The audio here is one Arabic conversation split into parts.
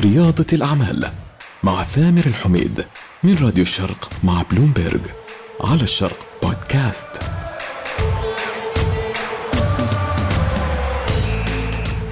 رياضة الأعمال مع ثامر الحميد من راديو الشرق مع بلومبيرج على الشرق بودكاست.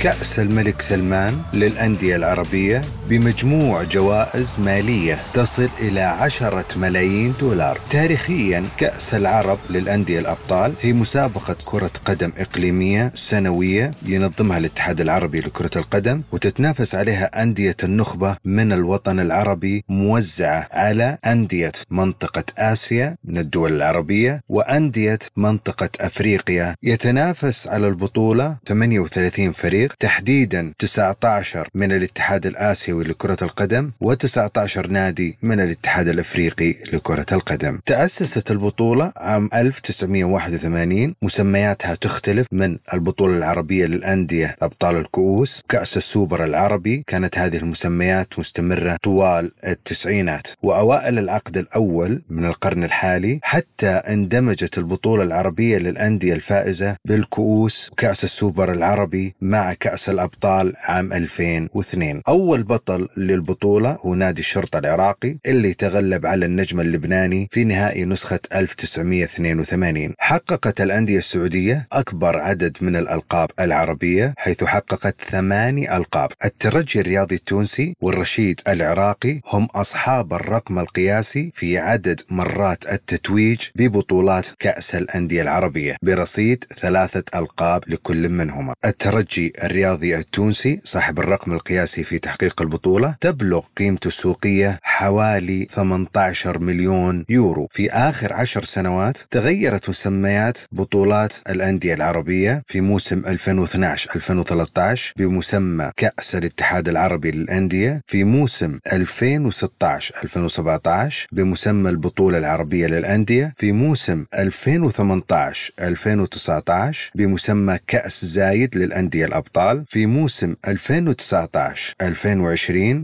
كأس الملك سلمان للأندية العربية بمجموع جوائز مالية تصل إلى عشرة ملايين دولار. تاريخيا كأس العرب للأندية الأبطال هي مسابقة كرة قدم إقليمية سنوية ينظمها الاتحاد العربي لكرة القدم وتتنافس عليها أندية النخبة من الوطن العربي موزعة على أندية منطقة آسيا من الدول العربية وأندية منطقة أفريقيا. يتنافس على البطولة 38 فريق تحديدا 19 من الاتحاد الآسيوي لكرة القدم و19 نادي من الاتحاد الأفريقي لكرة القدم. تأسست البطولة عام 1981 مسمياتها تختلف من البطولة العربية للأندية أبطال الكؤوس كأس السوبر العربي. كانت هذه المسميات مستمرة طوال التسعينات. وأوائل العقد الأول من القرن الحالي حتى اندمجت البطولة العربية للأندية الفائزة بالكؤوس كأس السوبر العربي مع كأس الأبطال عام 2002 أول بطل للبطولة هو نادي الشرطة العراقي اللي تغلب على النجم اللبناني في نهائي نسخة 1982 حققت الأندية السعودية أكبر عدد من الألقاب العربية حيث حققت ثماني ألقاب. الترجي الرياضي التونسي والرشيد العراقي هم أصحاب الرقم القياسي في عدد مرات التتويج ببطولات كأس الأندية العربية برصيد ثلاثة ألقاب لكل منهما. الترجي الرياضي التونسي صاحب الرقم القياسي في تحقيق البطولة تبلغ قيمته السوقية حوالي 18 مليون يورو. في آخر عشر سنوات تغيرت مسميات بطولات الأندية العربية في موسم 2012-2013 بمسمى كأس الاتحاد العربي للأندية في موسم 2016-2017 بمسمى البطولة العربية للأندية في موسم 2018-2019 بمسمى كأس زايد للأندية الأبطال. في موسم 2019-2020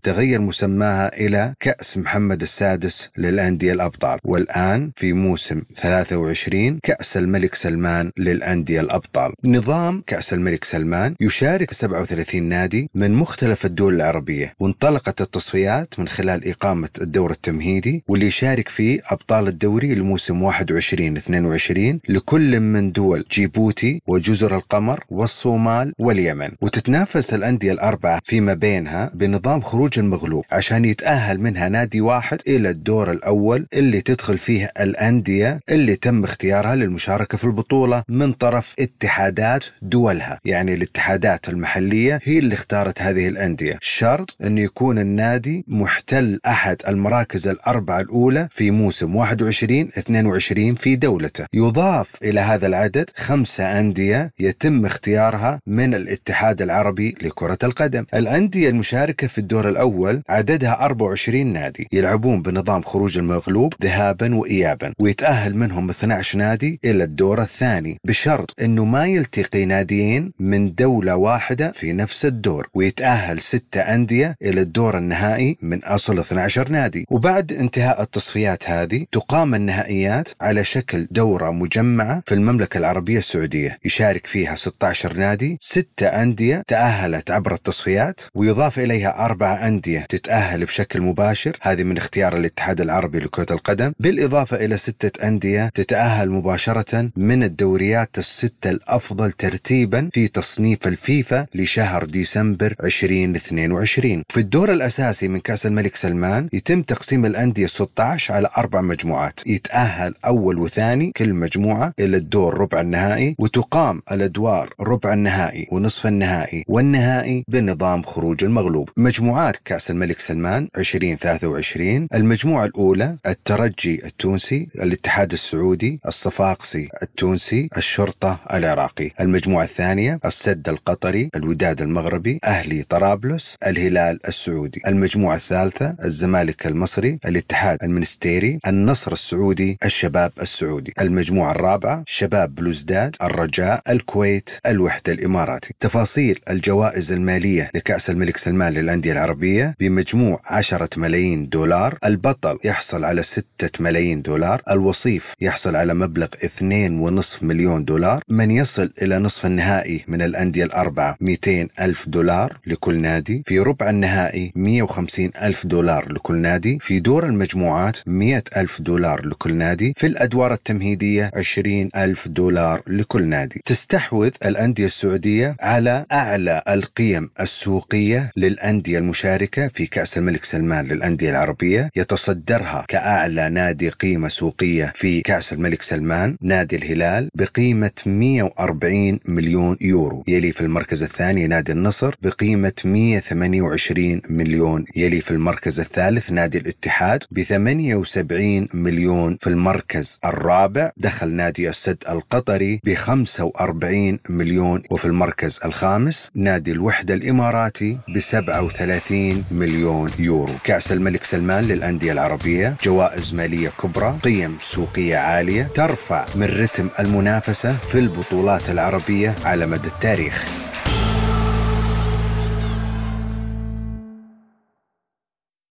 تغير مسماها إلى كأس محمد السادس للأندية الأبطال. والآن في موسم 23 كأس الملك سلمان للأندية الأبطال. نظام كأس الملك سلمان يشارك 37 نادي من مختلف الدول العربية. وانطلقت التصفيات من خلال إقامة الدور التمهيدي واللي يشارك فيه أبطال الدوري لموسم 21-22 لكل من دول جيبوتي وجزر القمر والصومال واليمن. وتتنافس الأندية الأربعة فيما بينها بنظام خروج المغلوب عشان يتأهل منها نادي واحد إلى الدور الأول اللي تدخل فيه الأندية اللي تم اختيارها للمشاركة في البطولة من طرف اتحادات دولها. يعني الاتحادات المحلية هي اللي اختارت هذه الأندية. شرط أن يكون النادي محتل أحد المراكز الأربعة الأولى في موسم 21-22 في دولته. يضاف إلى هذا العدد خمسة أندية يتم اختيارها من الاتحاد العربي لكرة القدم. الأندية المشاركة في الدور الأول عددها 24 نادي يلعبون بنظام خروج المغلوب ذهابا وإيابا ويتأهل منهم 12 نادي إلى الدور الثاني بشرط أنه ما يلتقي ناديين من دولة واحدة في نفس الدور ويتأهل ستة أندية إلى الدور النهائي من أصل 12 نادي. وبعد انتهاء التصفيات هذه تقام النهائيات على شكل دورة مجمعة في المملكة العربية السعودية يشارك فيها 16 نادي ستة أندية تأهلت عبر التصفيات ويضاف إليها أربع أندية تتأهل بشكل مباشر. هذه من اختيار الاتحاد العربي لكرة القدم. بالإضافة إلى ستة أندية تتأهل مباشرة من الدوريات الستة الأفضل ترتيبا في تصنيف الفيفا لشهر ديسمبر 2022 في الدور الأساسي من كأس الملك سلمان يتم تقسيم الأندية 16 على أربع مجموعات. يتأهل أول وثاني كل مجموعة إلى الدور ربع النهائي وتقام الأدوار ربع النهائي ونصف النهائي. والنهائي بنظام خروج المغلوب. مجموعات كأس الملك سلمان 2023 المجموعة الأولى الترجي التونسي الاتحاد السعودي الصفاقسي التونسي الشرطة العراقي. المجموعة الثانية السد القطري الوداد المغربي أهلي طرابلس الهلال السعودي. المجموعة الثالثة الزمالك المصري الاتحاد المنستيري النصر السعودي الشباب السعودي. المجموعة الرابعة شباب بلوزداد الرجاء الكويت الوحدة الإماراتي. تفاصيل الجوائز المالية لكأس الملك سلمان للأندية العربية بمجموع 10 ملايين دولار البطل يحصل على 6 ملايين دولار الوصيف يحصل على مبلغ 2.5 مليون دولار من يصل إلى نصف النهائي من الأندية الأربعة 200 ألف دولار لكل نادي في ربع النهائي 150 ألف دولار لكل نادي في دور المجموعات 100 ألف دولار لكل نادي في الأدوار التمهيدية 20 ألف دولار لكل نادي. تستحوذ الأندية السعودية على أعلى القيم السوقية للأندية المشاركة في كأس الملك سلمان للأندية العربية يتصدرها كأعلى نادي قيمة سوقية في كأس الملك سلمان نادي الهلال بقيمة 140 مليون يورو. يلي في المركز الثاني نادي النصر بقيمة 128 مليون. يلي في المركز الثالث نادي الاتحاد ب 78 مليون. في المركز الرابع دخل نادي السد القطري ب 45 مليون. وفي المركز الخامس نادي الوحدة الإماراتي ب 37 مليون يورو. كأس الملك سلمان للأندية العربية جوائز مالية كبرى قيم سوقية عالية ترفع من رتم المنافسة في البطولات العربية على مدى التاريخ.